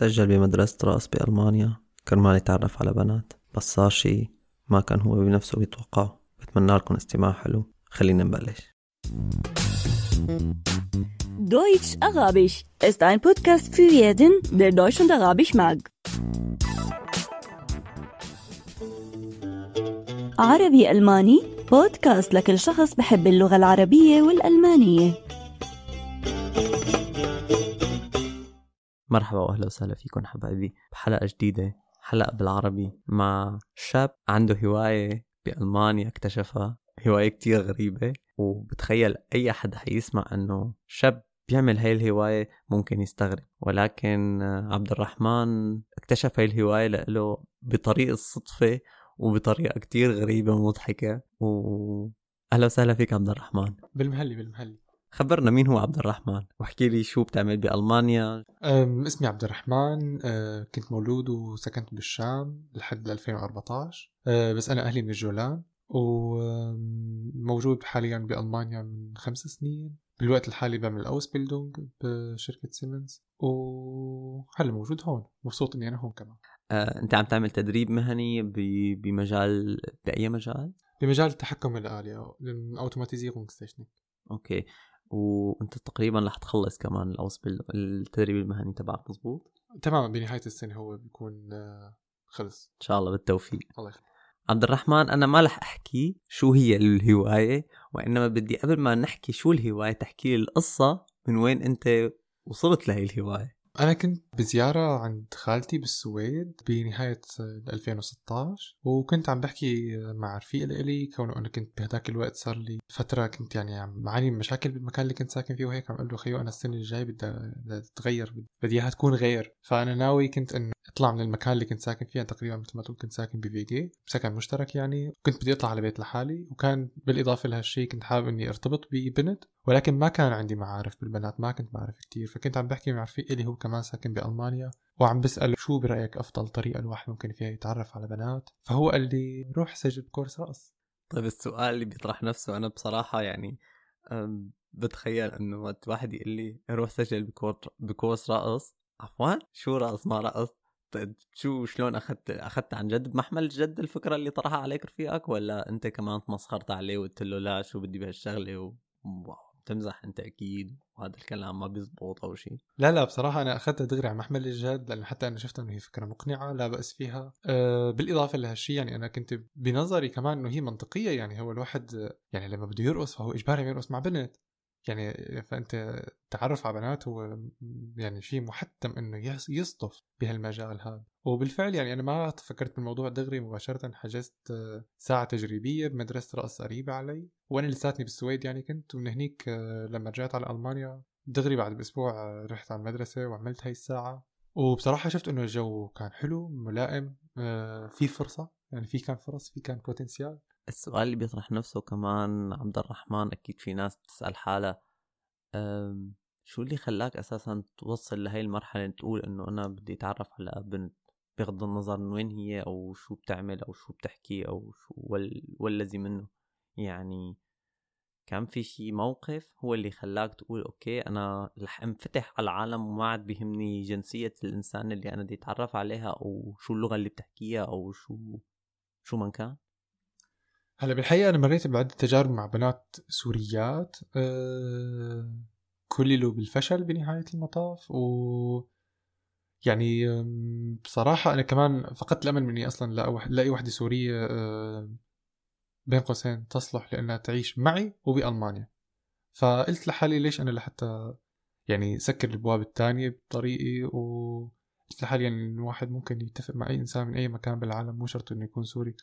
سجل بمدرسة رأس بألمانيا. كرمال يتعرف على بنات بس صار شي ما كان هو بنفسه بيتوقعه. بتمنى لكم استماع حلو. خلينا نبلش. Deutsch Arabisch ist ein Podcast für jeden, der Deutsch und Arabisch mag. عربي ألماني بودكاست لكل شخص بحب اللغة العربية والألمانية. مرحبا واهلا وسهلا فيكم حبايبي بحلقة جديدة حلقة بالعربي مع شاب عنده هواية بألمانيا اكتشفها هواية كتير غريبة وبتخيل أي حد حيسمع أنه شاب بيعمل هاي الهواية ممكن يستغرب. ولكن عبد الرحمن اكتشف هاي الهواية لإله بطريق الصدفة وبطريقة كتير غريبة ومضحكة و أهلا وسهلا فيك عبد الرحمن بالمهلي بالمهلي خبرنا مين هو عبد الرحمن؟ واحكي لي شو بتعمل بألمانيا. اسمي عبد الرحمن أه، كنت مولود وسكنت بالشام لحد 2014 أه، بس أنا أهلي من الجولان. وموجود حاليا بألمانيا من خمس سنين. بالوقت الحالي بعمل Ausbildung بشركة سيمنز. وهلا موجود هون. مبسوط إني أنا هون كمان. آه، أنت عم تعمل تدريب مهني ب- بمجال بأي مجال؟ بمجال التحكم الآلي أو ال Automatisierungstechnik okay. وأنت تقريبا رح تخلص كمان ال Aus- التدريب المهني تبعك مزبوط؟ تماما بنهاية السنة هو بيكون أه، خلص. إن شاء الله بالتوفيق. الله يخليك. عبد الرحمن أنا ما رح أحكي شو هي الهواية وإنما بدي قبل ما نحكي شو الهواية تحكي لي القصة من وين أنت وصلت لهي الهواية. أنا كنت بزيارة عند خالتي بالسويد بنهاية 2016 وكنت عم بحكي مع رفيق لإلي كونه أنا كنت بهداك الوقت صار لي فترة كنت يعني عم بعاني من مشاكل بالمكان اللي كنت ساكن فيه وهيك عم أقول له خيو أنا السنة الجاي بدي أتغير بدي إياها تكون غير. فأنا ناوي كنت إنه أطلع من المكان اللي كنت ساكن فيه تقريبا مثل ما تقول كنت ساكن بفيجي بسكن مشترك يعني. كنت بدي أطلع على بيت لحالي وكان بالإضافة لهالشيء كنت حابب إني أرتبط ببنت ولكن ما كان عندي معارف بالبنات ما كنت بعرف كتير. فكنت عم بحكي مع رفيق اللي هو كمان ساكن بألمانيا وعم بسأله شو برأيك أفضل طريقة الواحد ممكن فيها يتعرف على بنات. فهو قال لي روح سجل كورس رقص. طيب السؤال اللي بيطرح نفسه أنا بصراحة يعني بتخيل إنه وقت واحد يقول لي روح سجل بكور- بكورس رقص. عفوا؟ شو رقص ما رقص؟ شو شلون أخذت أخذت عن جد بمحمل جد الفكرة اللي طرحها عليك رفيقك ولا أنت كمان تمسخرت عليه وقلت له لا شو بدي بهالشغلة و... واو، بتمزح أنت أكيد وهذا الكلام ما بيزبط أو شيء لا لا بصراحة أنا أخذتها دغري على محمل الجد لأنه حتى أنا شفت إنه هي فكرة مقنعة لا بأس فيها. أه بالإضافة لهالشيء يعني أنا كنت بنظري كمان إنه هي منطقية يعني هو الواحد يعني لما بده يرقص فهو إجباري يرقص مع بنت. يعني فأنت تعرف على بنات هو يعني شيء محتم إنه يص- يصطف بهالمجال هذا. وبالفعل يعني أنا ما فكرت بالموضوع دغري مباشرة حجزت ساعة تجريبية بمدرسة رقص قريبة علي. وأنا لساتني بالسويد يعني كنت. ومن هنيك لما رجعت على ألمانيا دغري بعد بأسبوع رحت على المدرسة وعملت هاي الساعة. وبصراحة شفت إنه الجو كان حلو ملائم آه، في فرصة يعني في كان فرص في كان بوتنسيال السؤال اللي بيطرح نفسه كمان عبد الرحمن أكيد في ناس بتسأل حالها شو اللي خلاك أساسا توصل لهي المرحلة إن تقول إنه أنا بدي أتعرف على بنت بغض النظر من وين هي أو شو بتعمل أو شو بتحكي أو شو وال... والذي منه؟ يعني كان في شي موقف هو اللي خلاك تقول أوكي أنا رح أنفتح على العالم وما عاد بيهمني جنسية الإنسان اللي أنا بدي أتعرف عليها أو شو اللغة اللي بتحكيها أو شو شو من كان؟ هلا بالحقيقة أنا مريت بعدة تجارب مع بنات سوريات آه، كللوا بالفشل بنهاية المطاف و يعني بصراحة أنا كمان فقدت الأمل من إني أصلا لاقي وحدة سورية آه، بين قوسين تصلح لأنها تعيش معي وبألمانيا. فقلت لحالي ليش أنا لحتى يعني سكر الأبواب الثانية بطريقي وقلت لحالي يعني الواحد ممكن يتفق مع أي إنسان من أي مكان بالعالم مو شرط إنه يكون سوري.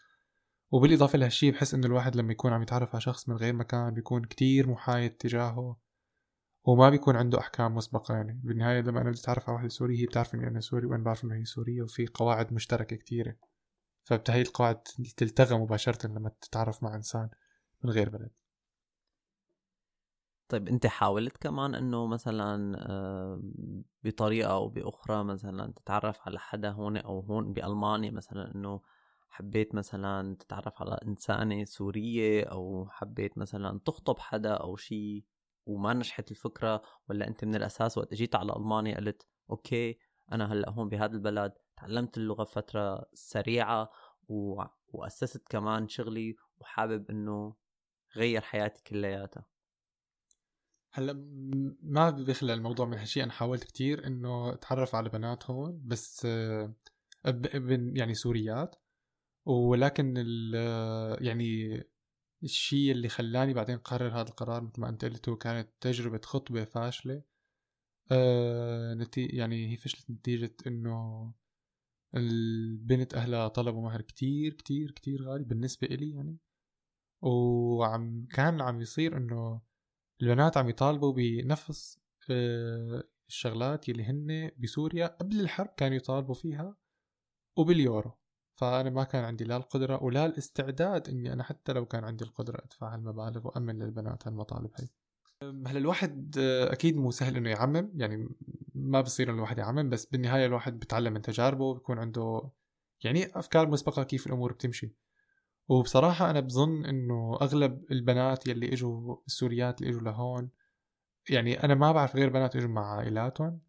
وبالإضافة لهالشي بحس إنه الواحد لما يكون عم يتعرف على شخص من غير مكان بيكون كتير محايد تجاهه وما بيكون عنده أحكام مسبقة يعني. بالنهاية لما أنا بدي أتعرف على واحدة سورية هي بتعرف إني أنا سوري وأنا بعرف إنه هي سورية وفي قواعد مشتركة كتيرة. فبتهي القواعد تلتغى مباشرة لما تتعرف مع إنسان من غير بلد طيب أنت حاولت كمان إنه مثلا آه، بطريقة أو بأخرى مثلا تتعرف على حدا هون أو هون بألمانيا مثلا إنه حبيت مثلا تتعرف على إنسانة سورية أو حبيت مثلا تخطب حدا أو شيء وما نجحت الفكرة ولا أنت من الأساس وقت إجيت على ألمانيا قلت أوكي أنا هلأ هون بهذا البلد. تعلمت اللغة فترة سريعة و... وأسست كمان شغلي وحابب إنه غير حياتي كلياتها. هلأ ما بيخلى الموضوع من هالشيء أنا حاولت كتير إنه أتعرف على بنات هون بس يعني سوريات. ولكن يعني الشيء اللي خلاني بعدين قرر هذا القرار مثل ما أنت قلت هو كانت تجربة خطبة فاشلة. آه نتي يعني هي فشلت نتيجة إنه البنت أهلها طلبوا مهر كتير كتير كتير غالي بالنسبة إلي يعني. وعم كان عم يصير إنه البنات عم يطالبوا بنفس آه، الشغلات اللي هن بسوريا قبل الحرب كانوا يطالبوا فيها وباليورو. فأنا ما كان عندي لا القدرة ولا الاستعداد إني أنا حتى لو كان عندي القدرة أدفع هالمبالغ وأمن للبنات هالمطالب هي. هلا الواحد آه، أكيد مو سهل إنه يعمم يعني ما بصير إنه الواحد يعمم بس بالنهاية الواحد بتعلم من تجاربه بيكون عنده يعني أفكار مسبقة كيف الأمور بتمشي. وبصراحة أنا بظن إنه أغلب البنات يلي إجوا السوريات اللي إجوا لهون يعني أنا ما بعرف غير بنات إجوا مع عائلاتهم.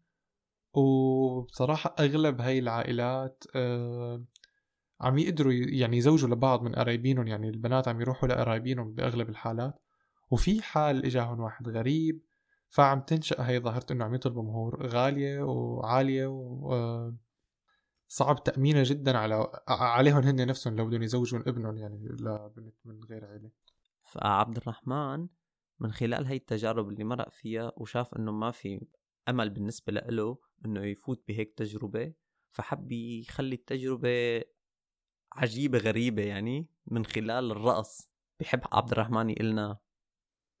وبصراحة أغلب هاي العائلات آه عم يقدروا يعني يزوجوا لبعض من قرايبينهم يعني البنات عم يروحوا لقرايبينهم بأغلب الحالات. وفي حال إجاهم واحد غريب فعم تنشأ هي ظاهرة إنه عم يطلبوا مهور غالية وعالية و آه، صعب تأمينها جدا على عليهم هن نفسهم لو بدهم يزوجون ابنهم يعني لبنت من غير عيلة. فعبد الرحمن من خلال هاي التجارب اللي مرق فيها وشاف إنه ما في أمل بالنسبة له إنه يفوت بهيك تجربة فحب يخلي التجربة عجيبة غريبة يعني من خلال الرقص بحب عبد الرحمن يقلنا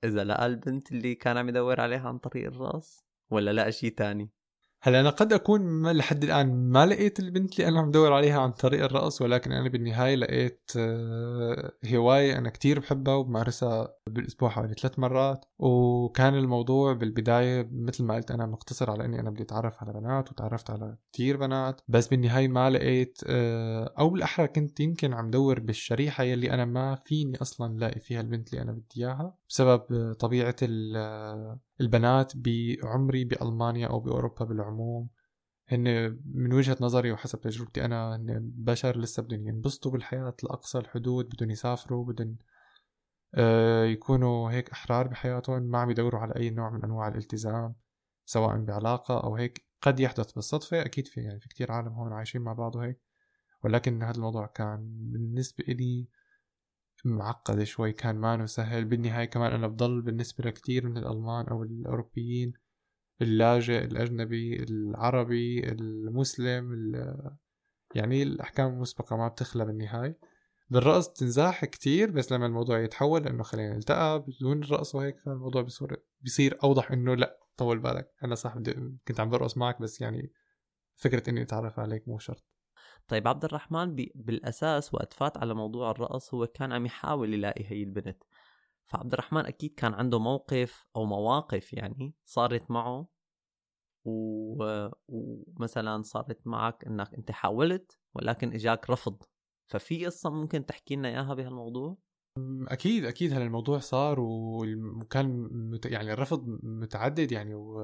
إذا لقى البنت اللي كان عم يدور عليها عن طريق الرقص ولا لقى شيء تاني. هلا أنا قد أكون لحد الآن ما لقيت البنت اللي أنا عم دور عليها عن طريق الرقص ولكن أنا بالنهاية لقيت آه، هواية أنا كتير بحبها وبمارسها بالأسبوع حوالي ثلاث مرات. وكان الموضوع بالبداية مثل ما قلت أنا مقتصر على إني أنا بدي أتعرف على بنات وتعرفت على كتير بنات. بس بالنهاية ما لقيت آه، أو بالأحرى كنت يمكن عم دور بالشريحة يلي أنا ما فيني أصلا لاقي فيها البنت اللي أنا بدي إياها بسبب طبيعة آه، البنات بعمري بألمانيا أو بأوروبا بالعموم هن من وجهة نظري وحسب تجربتي أنا هن بشر لسه بدهم ينبسطوا بالحياة لأقصى الحدود بدهم يسافروا بدهم آه، يكونوا هيك أحرار بحياتهم ما عم يدوروا على أي نوع من أنواع الالتزام سواء بعلاقة أو هيك قد يحدث بالصدفة أكيد في يعني في كتير عالم هون عايشين مع بعض وهيك ولكن هذا الموضوع كان بالنسبة إلي معقد شوي كان مانو سهل بالنهاية كمان أنا بضل بالنسبة لكتير من الألمان أو الأوروبيين اللاجئ الأجنبي العربي المسلم ال- يعني الأحكام المسبقة ما بتخلى بالنهاية. بالرقص تنزاح كتير بس لما الموضوع يتحول إنه خلينا نلتقى بدون الرقص وهيك فالموضوع بصير بيصير أوضح إنه لأ طول بالك. أنا صح كنت عم برقص معك بس يعني فكرة إني أتعرف عليك مو شرط. طيب عبد الرحمن بالأساس وقت فات على موضوع الرقص هو كان عم يحاول يلاقي هي البنت. فعبد الرحمن أكيد كان عنده موقف أو مواقف يعني صارت معه. و... ومثلا صارت معك إنك أنت حاولت ولكن إجاك رفض. ففي قصة ممكن تحكي لنا إياها بهالموضوع؟ أكيد أكيد هذا الموضوع صار وكان مت... يعني الرفض متعدد يعني و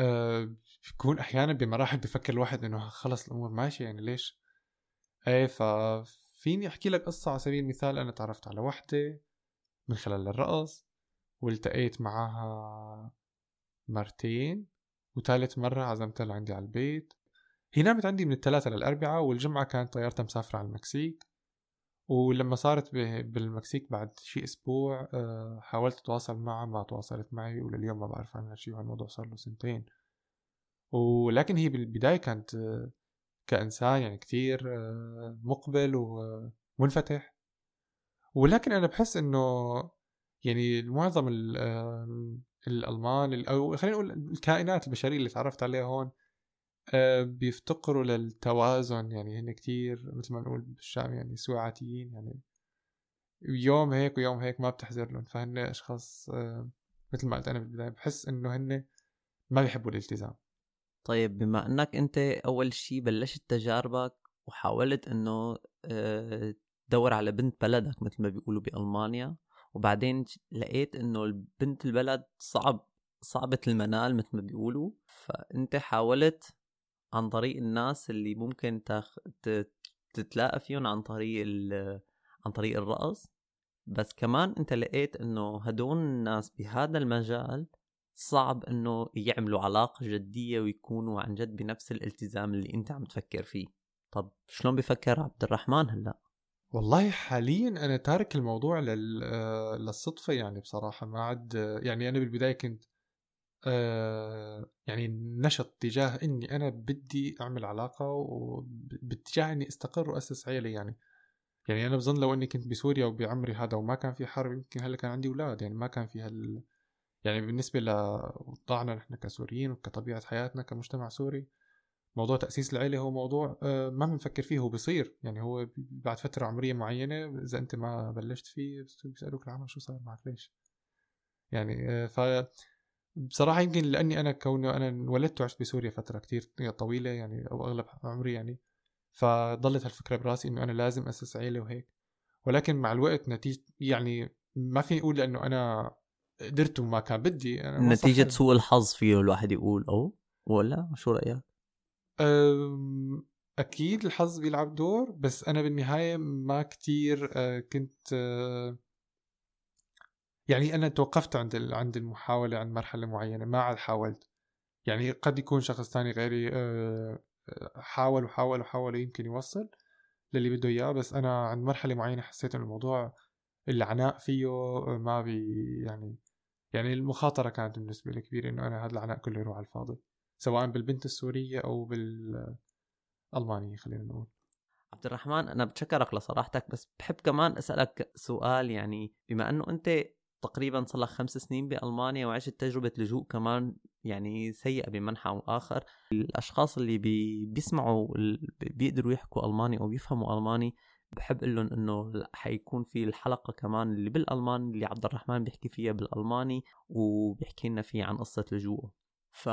آه، بيكون أحيانا بمراحل بفكر الواحد إنه خلص الأمور ماشيه يعني ليش؟ إيه ففيني أحكي لك قصة على سبيل المثال أنا تعرفت على وحدة من خلال الرقص والتقيت معاها مرتين وثالث مرة عزمتها لعندي على البيت. هي نامت عندي من الثلاثة للأربعة والجمعة كانت طيارتها مسافرة على المكسيك. ولما صارت بالمكسيك بعد شي أسبوع آه، حاولت أتواصل معها ما تواصلت معي ولليوم ما بعرف عنها شي وهالموضوع صار له سنتين. ولكن هي بالبداية كانت آه، كإنسان يعني كتير آه، مقبل ومنفتح. ولكن أنا بحس إنه يعني معظم ال- الألمان ال- أو خلينا نقول الكائنات البشرية اللي تعرفت عليها هون بيفتقروا للتوازن يعني هن كتير مثل ما نقول بالشام يعني سوعاتيين يعني يوم هيك ويوم هيك ما بتحزر لهم. فهن أشخاص آه، مثل ما قلت أنا بالبداية بحس إنه هن ما بيحبوا الالتزام. طيب بما إنك أنت أول شي بلشت تجاربك وحاولت إنه آه، تدور على بنت بلدك مثل ما بيقولوا بألمانيا وبعدين لقيت إنه البنت البلد صعب صعبة المنال مثل ما بيقولوا فأنت حاولت عن طريق الناس اللي ممكن تخ... تتلاقى فيهم عن طريق ال... عن طريق الرقص بس كمان انت لقيت انه هدول الناس بهذا المجال صعب انه يعملوا علاقة جدية ويكونوا عن جد بنفس الالتزام اللي انت عم تفكر فيه. طب شلون بفكر عبد الرحمن هلأ؟ والله حاليا أنا تارك الموضوع لل... للصدفة يعني بصراحة. ما عاد يعني أنا بالبداية كنت يعني نشط تجاه إني أنا بدي أعمل علاقة وباتجاه إني أستقر وأسس عيلة يعني. يعني أنا بظن لو إني كنت بسوريا وبعمري هذا وما كان في حرب يمكن هلأ كان عندي أولاد. يعني ما كان في هال يعني بالنسبة لوضعنا نحن كسوريين وكطبيعة حياتنا كمجتمع سوري موضوع تأسيس العيلة هو موضوع آه، ما بنفكر فيه هو بيصير. يعني هو بعد فترة عمرية معينة إذا أنت ما بلشت فيه بيسألوك العمل شو صار معك ليش؟ يعني آه، ف بصراحة يمكن لأني أنا كوني أنا انولدت وعشت بسوريا فترة كتير طويلة يعني أو أغلب عمري يعني فضلت هالفكرة براسي إنه أنا لازم أسس عيلة وهيك. ولكن مع الوقت نتيجة يعني ما فيني أقول لأنه أنا قدرت وما كان بدي أنا نتيجة سوء الحظ فيه الواحد يقول أو؟ ولا؟ شو رأيك؟ أكيد الحظ بيلعب دور بس أنا بالنهاية ما كتير آه، كنت آه، يعني أنا توقفت عند عند المحاولة عند مرحلة معينة ما عاد حاولت. يعني قد يكون شخص تاني غيري آه، حاول وحاول وحاول يمكن يوصل للي بده إياه بس أنا عند مرحلة معينة حسيت إنه الموضوع العناء فيه ما بي يعني يعني المخاطرة كانت بالنسبة لي كبيرة إنه أنا هذا العناء كله يروح على الفاضي سواء بالبنت السورية أو بالألمانية خلينا نقول. عبد الرحمن أنا بتشكرك لصراحتك بس بحب كمان أسألك سؤال يعني بما أنه أنت تقريبا صار لك خمس سنين بألمانيا وعشت تجربة لجوء كمان يعني سيئة بمنحى أو آخر. الأشخاص اللي بي بيسمعوا بيقدروا يحكوا ألماني أو بيفهموا ألماني بحب لهم إنه حيكون في الحلقة كمان اللي بالالماني اللي عبد الرحمن بيحكي فيها بالألماني وبيحكي لنا فيه عن قصة لجوءه. ف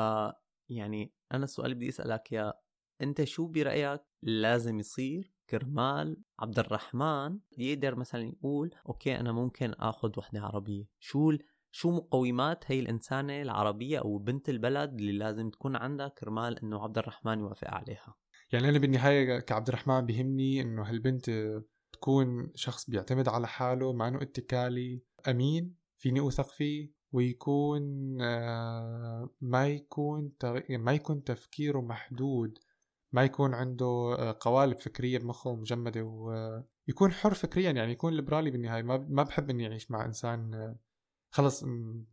يعني أنا السؤال بدي أسألك يا أنت شو برأيك لازم يصير كرمال عبد الرحمن يقدر مثلا يقول okay أنا ممكن آخذ وحدة عربية. شو شو مقومات هي الإنسانة العربية أو بنت البلد اللي لازم تكون عندها كرمال إنه عبد الرحمن يوافق عليها؟ يعني أنا بالنهاية كعبد الرحمن بهمني إنه هالبنت تكون شخص بيعتمد على حاله ما انه اتكالي أمين فيني أوثق فيه ويكون آه، ما يكون ما يكون تفكيره محدود ما يكون عنده آه، قوالب فكرية بمخه مجمدة ويكون حر فكريا يعني يكون ليبرالي بالنهاية. ما بحب إني أعيش مع إنسان آه، خلص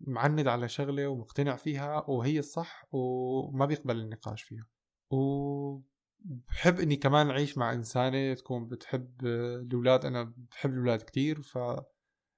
معند على شغلة ومقتنع فيها وهي الصح وما بيقبل النقاش فيها. وبحب إني كمان أعيش مع إنسانة تكون بتحب الأولاد. أنا بحب الأولاد كتير ف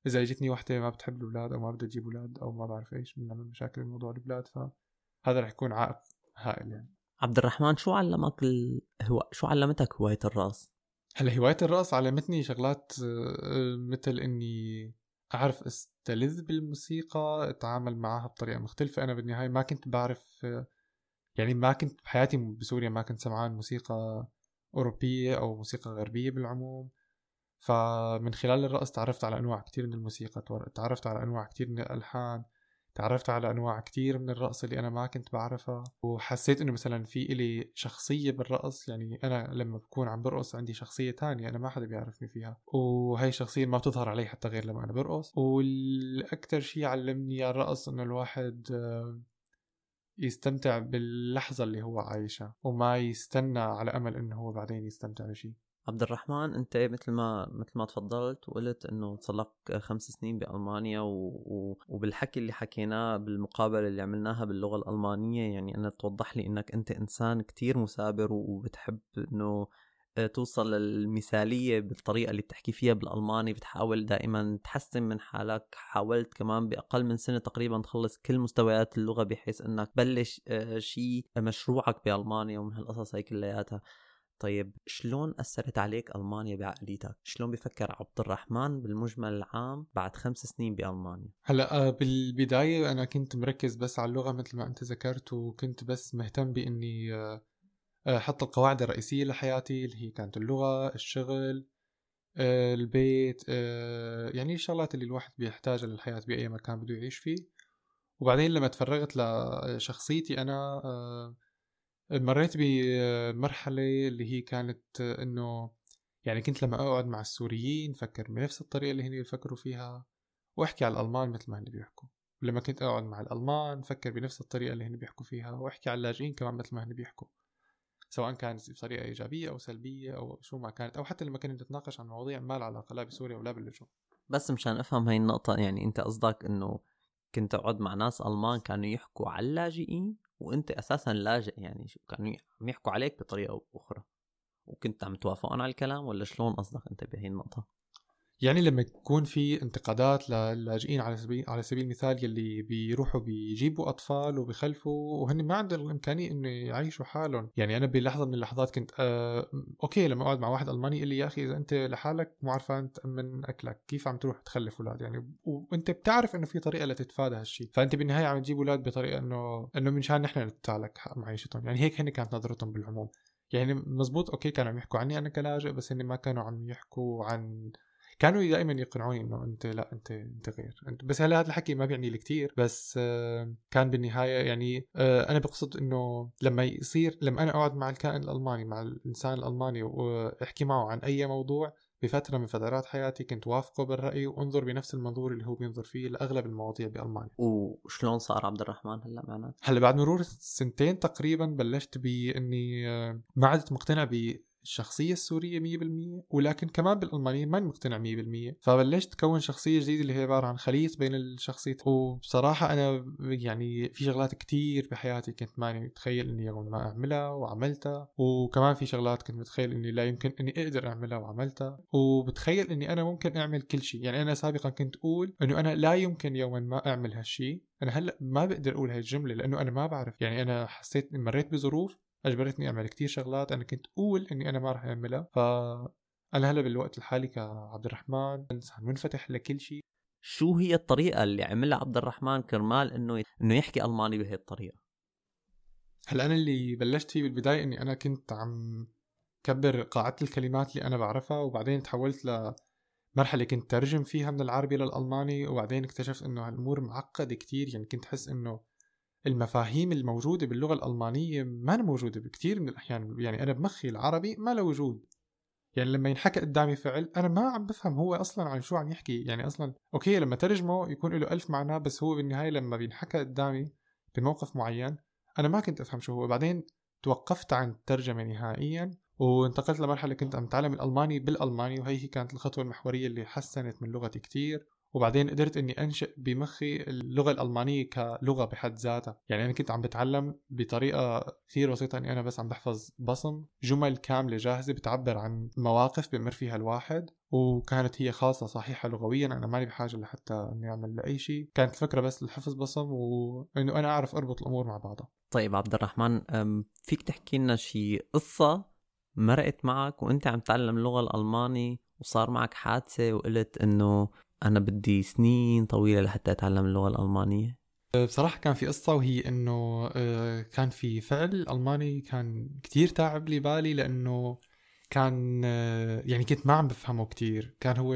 اذا إجتني وحدة ما بتحب الأولاد أو ما بدها تجيب أولاد أو ما بعرف إيش بنعمل مشاكل بموضوع الأولاد فهذا رح يكون عائق هائل يعني. عبد الرحمن شو علمك ال... هو شو علمتك هواية الراس هلا هواية الراس علمتني شغلات آه، مثل إني أعرف أستلذ بالموسيقى أتعامل معها بطريقة مختلفة. أنا بالنهاية ما كنت بعرف يعني ما كنت بحياتي بسوريا ما كنت سمعان موسيقى أوروبية أو موسيقى غربية بالعموم. فمن خلال الرقص تعرفت على أنواع كتير من الموسيقى تعرفت على أنواع كتير من الألحان. تعرفت على أنواع كتير من الرقص اللي أنا ما كنت بعرفها وحسيت إنه مثلا في إلي شخصية بالرقص يعني أنا لما بكون عم برقص عندي شخصية تانية أنا ما حدا بيعرفني فيها وهي الشخصية ما بتظهر علي حتى غير لما أنا برقص. والأكتر شيء علمني الرقص إنه الواحد يستمتع باللحظة اللي هو عايشها وما يستنى على أمل إنه هو بعدين يستمتع بشيء عبد الرحمن أنت مثل ما مثل ما تفضلت وقلت إنه صار لك خمس سنين بألمانيا و... و... وبالحكي اللي حكيناه بالمقابلة اللي عملناها باللغة الألمانية يعني أنا توضح لي إنك أنت إنسان كتير مثابر وبتحب إنه آه، توصل للمثالية بالطريقة اللي بتحكي فيها بالألماني بتحاول دائما تحسن من حالك حاولت كمان بأقل من سنة تقريبا تخلص كل مستويات اللغة بحيث أنك تبلش آه، شيء مشروعك بألمانيا ومن هالقصص هي كلياتها. طيب شلون أثرت عليك ألمانيا بعقليتك؟ شلون بفكر عبد الرحمن بالمجمل العام بعد خمس سنين بألمانيا؟ هلا آه، بالبداية أنا كنت مركز بس على اللغة مثل ما أنت ذكرت وكنت بس مهتم بإني أحط آه، القواعد الرئيسية لحياتي اللي هي كانت اللغة الشغل آه، البيت آه، يعني الشغلات اللي الواحد بيحتاجها للحياة بأي مكان بده يعيش فيه وبعدين لما تفرغت لشخصيتي أنا مريت بمرحلة اللي هي كانت إنه يعني كنت لما أقعد مع السوريين فكر بنفس الطريقة اللي هن بيفكروا فيها وأحكي على الألمان مثل ما هن بيحكوا. ولما كنت أقعد مع الألمان فكر بنفس الطريقة اللي هن بيحكوا فيها وأحكي على اللاجئين كمان مثل ما هن بيحكوا. سواء كانت بطريقة إيجابية أو سلبية أو شو ما كانت أو حتى لما كنا نتناقش عن مواضيع ما لها علاقة لا بسوريا ولا باللجوء. بس مشان أفهم هاي النقطة يعني أنت قصدك إنه كنت أقعد مع ناس ألمان كانوا يحكوا على اللاجئين وأنت أساسا لاجئ يعني شو كانوا عم يحكوا عليك بطريقة أو أخرى. وكنت عم توافقون على الكلام ولا شلون قصدك أنت بهي النقطة؟ يعني لما يكون في انتقادات للاجئين على سبيل على سبيل المثال يلي بيروحوا بيجيبوا أطفال وبيخلفوا وهن ما عندهم الإمكانية إنه يعيشوا حالهم، يعني أنا بلحظة من اللحظات كنت آه أوكي لما أقعد مع واحد ألماني يقول لي يا أخي إذا أنت لحالك مو عارفان تامن أكلك، كيف عم تروح تخلف أولاد؟ يعني وأنت بتعرف إنه في طريقة لتتفادى هالشيء، فأنت بالنهاية عم تجيب أولاد بطريقة إنه إنه منشان نحن ندفع لك معيشتهم، يعني هيك هن كانت نظرتهم بالعموم. يعني مزبوط أوكي كانوا عم يحكوا عني أنا كلاجئ بس هن ما كانوا عم يحكوا عن كانوا دائما يقنعوني إنه أنت لا أنت أنت غير. انت بس هلا هذا الحكي ما بيعني لي كثير بس آه، كان بالنهاية يعني آه، أنا بقصد إنه لما يصير لما أنا أقعد مع الكائن الألماني مع الإنسان الألماني وأحكي معه عن أي موضوع بفترة من فترات حياتي كنت وافقه بالرأي وأنظر بنفس المنظور اللي هو بينظر فيه لأغلب المواضيع بألمانيا. وشلون صار عبد الرحمن هلا معناته؟ هلا بعد مرور سنتين تقريبا بلشت بإني آه، ما عدت مقتنع الشخصية السورية 100% ولكن كمان بالألمانية ماني مقتنع 100% فبلشت كون شخصية جديدة اللي هي عبارة عن خليط بين الشخصيتين وبصراحة أنا يعني في شغلات كتير بحياتي كنت ماني متخيل إني يوم ما أعملها وعملتها. وكمان في شغلات كنت متخيل إني لا يمكن إني أقدر أعملها وعملتها. وبتخيل إني أنا ممكن أعمل كل شيء. يعني أنا سابقا كنت أقول إنه أنا لا يمكن يوما ما أعمل هالشيء. أنا هلأ ما بقدر أقول هاي الجملة لأنه أنا ما بعرف. يعني أنا حسيت مريت بظروف أجبرتني أعمل كتير شغلات أنا كنت أقول إني أنا ما راح أعملها. ف أنا هلا بالوقت الحالي كعبد الرحمن إنسان منفتح لكل شيء. شو هي الطريقة اللي عملها عبد الرحمن كرمال إنه إنه يحكي ألماني بهي الطريقة؟ هلا أنا اللي بلشت فيه بالبداية إني أنا كنت عم كبر قاعدة الكلمات اللي أنا بعرفها وبعدين تحولت لمرحله كنت ترجم فيها من العربي للألماني وبعدين اكتشفت إنه هالأمور معقدة كتير. يعني كنت أحس إنه المفاهيم الموجودة باللغة الألمانية ما موجودة بكثير من الأحيان. يعني أنا بمخي العربي ما له وجود. يعني لما ينحكى قدامي فعل أنا ما عم بفهم هو أصلا عن شو عم يحكي. يعني أصلا أوكي لما ترجمه يكون له ألف معنى بس هو بالنهاية لما بينحكى قدامي بموقف معين أنا ما كنت أفهم شو هو. بعدين توقفت عن الترجمة نهائيا وانتقلت لمرحلة كنت عم أتعلم الألماني بالألماني وهي هي كانت الخطوة المحورية اللي حسنت من لغتي كتير. وبعدين قدرت إني أنشئ بمخي اللغة الألمانية كلغة بحد ذاتها. يعني أنا كنت عم بتعلم بطريقة كثير بسيطة إني أنا بس عم بحفظ بصم. جمل كاملة جاهزة بتعبر عن مواقف بمر فيها الواحد وكانت هي خاصة صحيحة لغويا. أنا ماني بحاجة لحتى إني أعمل أي شيء. كانت الفكرة بس الحفظ بصم وإنه أنا أعرف أربط الأمور مع بعضها. طيب عبد الرحمن فيك تحكي لنا شيء قصة مرقت معك وأنت عم تعلم اللغة الألماني وصار معك حادثة وقلت إنه أنا بدي سنين طويلة لحتى أتعلم اللغة الألمانية. بصراحة كان في قصة وهي إنه آه، كان في فعل ألماني كان كتير تعب لي بالي لأنه كان آه، يعني كنت ما عم بفهمه كتير. كان هو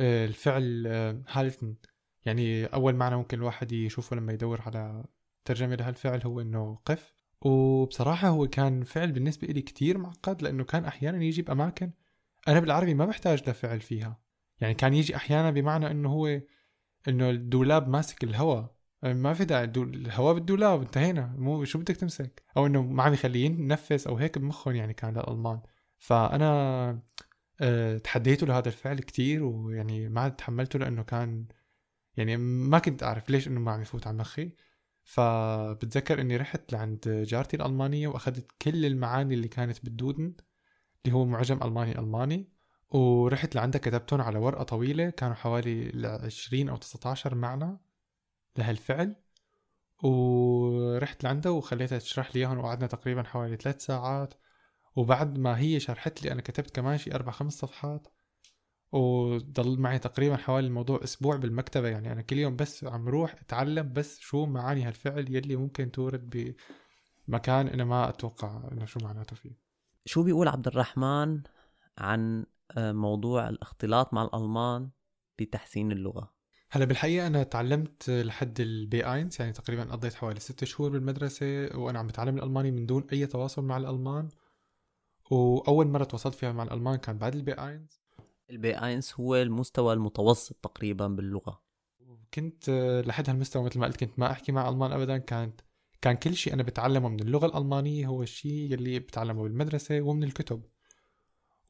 آه، الفعل هالتن. يعني أول معنى ممكن الواحد يشوفه لما يدور على ترجمة لهالفعل هو إنه قف. وبصراحة هو كان فعل بالنسبة لي كتير معقد لأنه كان أحيانا يجي بأماكن أنا بالعربي ما بحتاج لفعل فيها. يعني كان يجي أحيانا بمعنى إنه هو إنه الدولاب ماسك الهواء. ما في داعي الهواء بالدولاب انتهينا. مو شو بدك تمسك؟ أو إنه ما عم يخليه ينفس أو هيك بمخهم يعني كان للألمان. فأنا أه تحديته لهذا الفعل كتير ويعني ما تحملته لأنه كان يعني ما كنت أعرف ليش إنه ما عم يفوت على مخي. فبتذكر إني رحت لعند جارتي الألمانية وأخذت كل المعاني اللي كانت بالدودن اللي هو معجم ألماني ألماني. ورحت لعندها كتبتهم على ورقة طويلة كانوا حوالي 20 أو 19 معنى لهالفعل. ورحت لعندها وخليتها تشرح لي إياهم وقعدنا تقريبا حوالي ثلاث ساعات. وبعد ما هي شرحت لي أنا كتبت كمان شي أربع خمس صفحات. وضل معي تقريبا حوالي الموضوع أسبوع بالمكتبة. يعني أنا كل يوم بس عم روح أتعلم بس شو معاني هالفعل يلي ممكن تورد بمكان أنا ما أتوقع إنه شو معناته فيه. شو بيقول عبد الرحمن عن موضوع الاختلاط مع الألمان بتحسين اللغة. هلا بالحقيقة أنا تعلمت لحد ال B eins يعني تقريبا قضيت حوالي ست شهور بالمدرسة وأنا عم بتعلم الألماني من دون أي تواصل مع الألمان. وأول مرة تواصلت فيها مع الألمان كان بعد ال B eins ال B eins هو المستوى المتوسط تقريبا باللغة. كنت لحد هالمستوى مثل ما قلت كنت ما أحكي مع ألمان أبدا. كانت كان كل شيء أنا بتعلمه من اللغة الألمانية هو الشيء يلي بتعلمه بالمدرسة ومن الكتب.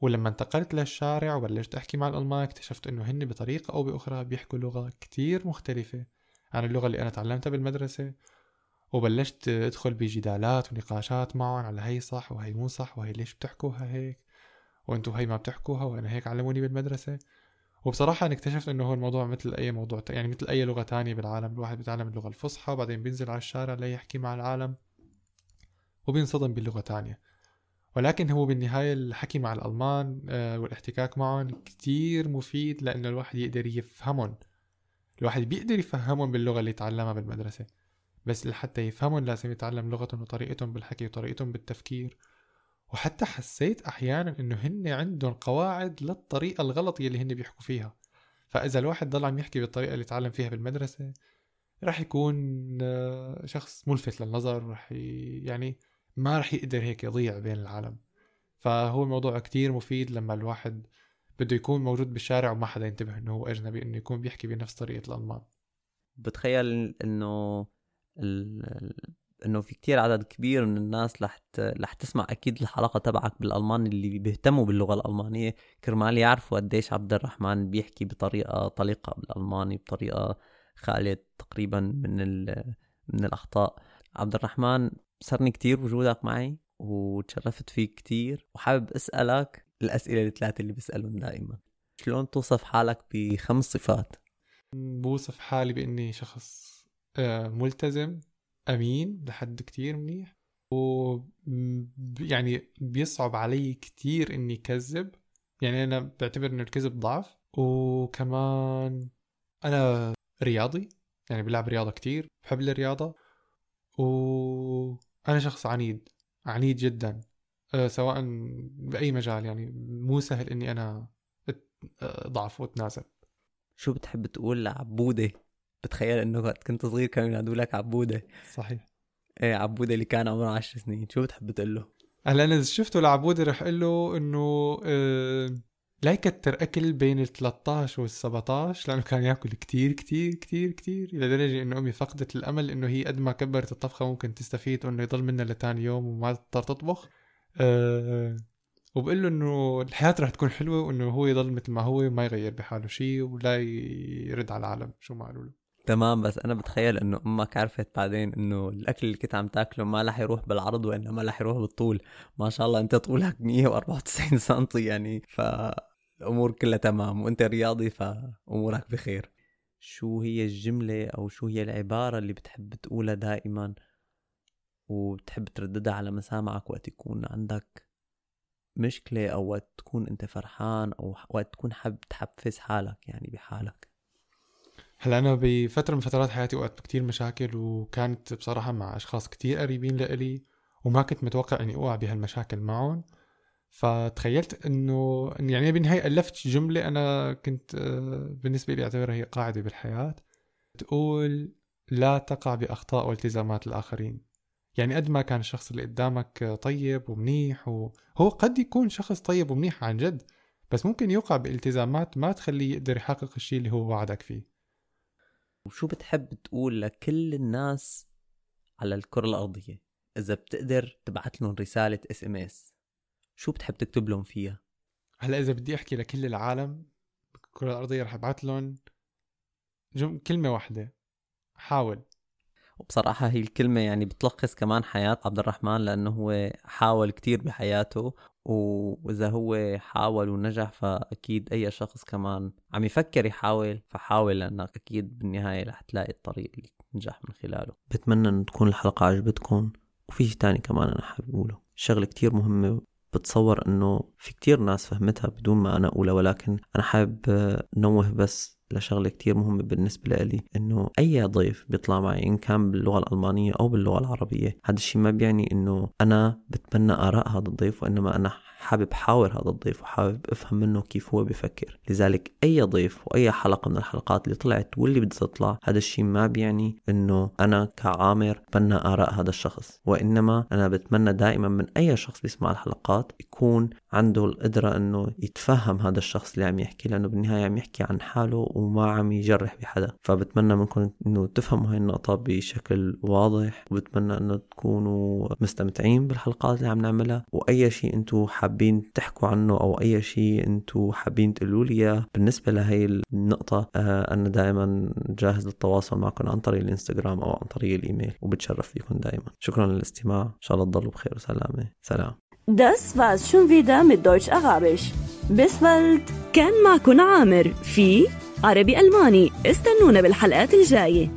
ولما انتقلت للشارع وبلشت أحكي مع الألمان اكتشفت إنه هن بطريقة أو بأخرى بيحكوا لغة كتير مختلفة عن اللغة اللي أنا تعلمتها بالمدرسة. وبلشت أدخل بجدالات ونقاشات معهم على هي صح وهي مو صح وهي ليش بتحكوها هيك؟ وانتو هي ما بتحكوها وأنا هيك علموني بالمدرسة. وبصراحة أنا اكتشفت إنه هو الموضوع مثل أي موضوع يعني مثل أي لغة تانية بالعالم. الواحد بيتعلم اللغة الفصحى وبعدين بينزل على الشارع ليحكي مع العالم وبينصدم بلغة تانية. ولكن هو بالنهاية الحكي مع الألمان آه، والاحتكاك معهم كتير مفيد لأنه الواحد يقدر يفهمهم. الواحد بيقدر يفهمهم باللغة اللي تعلمها بالمدرسة. بس لحتى يفهمهم لازم يتعلم لغتهم وطريقتهم بالحكي وطريقتهم بالتفكير. وحتى حسيت أحيانا إنه هن عندهم قواعد للطريقة الغلط يلي هن بيحكوا فيها. فإذا الواحد ضل عم يحكي بالطريقة اللي تعلم فيها بالمدرسة راح يكون آه، شخص ملفت للنظر راح يعني ما رح يقدر هيك يضيع بين العالم. فهو الموضوع كتير مفيد لما الواحد بده يكون موجود بالشارع وما حدا ينتبه إنه هو أجنبي إنه يكون بيحكي بنفس طريقة الألمان. بتخيل إنه إنه في كتير عدد كبير من الناس رح رح تسمع أكيد الحلقة تبعك بالالماني اللي بيهتموا باللغة الألمانية. كرمال يعرفوا قديش عبد الرحمن بيحكي بطريقة طليقة بالألماني بطريقة خالية تقريبا من من الأخطاء. عبد الرحمن سرني كتير وجودك معي وتشرفت فيك كتير وحابب أسألك الأسئلة الثلاثة اللي بسألهم دائما. شلون توصف حالك بخمس صفات؟ بوصف حالي بإني شخص آه، ملتزم أمين لحد كتير منيح و يعني بيصعب علي كتير إني كذب. يعني أنا بعتبر إنه الكذب ضعف. وكمان أنا رياضي يعني بلعب رياضة كتير بحب الرياضة. وأنا شخص عنيد عنيد جدا. أه سواء بأي مجال يعني مو سهل إني أنا ضعف وأتنازل. شو بتحب تقول لعبودة؟ بتخيل إنه وقت كنت صغير كانوا ينادوا لك عبودة. صحيح. إيه عبودة اللي كان عمره 10 سنين. شو بتحب تقول له؟ هلأ أنا إذا شفته لعبودة رح أقول له إنه آه لا يكتر أكل بين ال 13 وال 17 لأنه كان يأكل كتير كتير كتير كتير لدرجه إنه أمي فقدت الأمل إنه هي قد ما كبرت الطبخة ممكن تستفيد إنه يضل منها لتاني يوم وما تضطر تطبخ. أه وبقول له إنه الحياة رح تكون حلوة وإنه هو يضل مثل ما هو وما يغير بحاله شيء ولا يرد على العالم شو ما قالوا له. تمام بس أنا بتخيل إنه أمك عرفت بعدين إنه الأكل اللي كنت عم تاكله ما رح يروح بالعرض وانما رح يروح بالطول. ما شاء الله أنت طولك 194 سم يعني فالأمور كلها تمام وأنت رياضي فأمورك بخير. شو هي الجملة أو شو هي العبارة اللي بتحب تقولها دائما وبتحب ترددها على مسامعك وقت يكون عندك مشكلة أو وقت تكون أنت فرحان أو وقت تكون حاب تحفز حالك يعني بحالك؟ هلا أنا بفترة من فترات حياتي وقعت بكتير مشاكل وكانت بصراحة مع أشخاص كتير قريبين لإلي وما كنت متوقع إني أوقع بهالمشاكل معهم. فتخيلت إنه يعني بالنهاية ألفت جملة أنا كنت آه، بالنسبة لي أعتبرها هي قاعدة بالحياة. تقول لا تقع بأخطاء والتزامات الآخرين. يعني قد ما كان الشخص اللي قدامك طيب ومنيح وهو قد يكون شخص طيب ومنيح عن جد بس ممكن يوقع بالتزامات ما تخليه يقدر يحقق الشيء اللي هو وعدك فيه. وشو بتحب تقول لكل الناس على الكرة الأرضية؟ إذا بتقدر تبعت لهم رسالة SMS شو بتحب تكتب لهم فيها؟ هلا إذا بدي أحكي لكل العالم الكرة الأرضية رح أبعت لهم جم... كلمة واحدة. حاول. وبصراحة هي الكلمة يعني بتلخص كمان حياة عبد الرحمن لأنه هو حاول كتير بحياته وإذا هو حاول ونجح فأكيد أي شخص كمان عم يفكر يحاول فحاول لأنك أكيد بالنهاية رح تلاقي الطريق اللي تنجح من خلاله. بتمنى أن تكون الحلقة عجبتكم وفي شيء تاني كمان أنا حابب أقوله. شغلة كتير مهمة بتصور أنه في كتير ناس فهمتها بدون ما أنا أقولها ولكن أنا حابب نوه بس لشغلة كتير مهمة بالنسبة لي إنه أي ضيف بيطلع معي إن كان باللغة الألمانية أو باللغة العربية هذا الشيء ما بيعني إنه أنا بتبنى آراء هذا الضيف وإنما أنا حابب حاور هذا الضيف وحابب أفهم منه كيف هو بفكر لذلك أي ضيف وأي حلقة من الحلقات اللي طلعت واللي بدها تطلع هذا الشيء ما بيعني إنه أنا كعامر بتمنى آراء هذا الشخص. وإنما أنا بتمنى دائما من أي شخص بيسمع الحلقات يكون عنده القدرة إنه يتفهم هذا الشخص اللي عم يحكي لأنه بالنهاية عم يحكي عن حاله وما عم يجرح بحدا. فبتمنى منكم إنه تفهموا هاي النقطة بشكل واضح وبتمنى إنه تكونوا مستمتعين بالحلقات اللي عم نعملها. وأي شيء أنتم حابين تحكوا عنه أو أي شيء أنتم حابين تقولوا لي إياه. بالنسبة لهي النقطة آه أنا دائما جاهز للتواصل معكم عن طريق الإنستغرام أو عن طريق الإيميل وبتشرف فيكم دائما شكرا للاستماع. إن شاء الله تضلوا بخير وسلامة. سلام. Das war's schon wieder mit Deutsch Arabisch. Bis bald. كان معكم عامر في عربي ألماني. استنونا بالحلقات الجاية.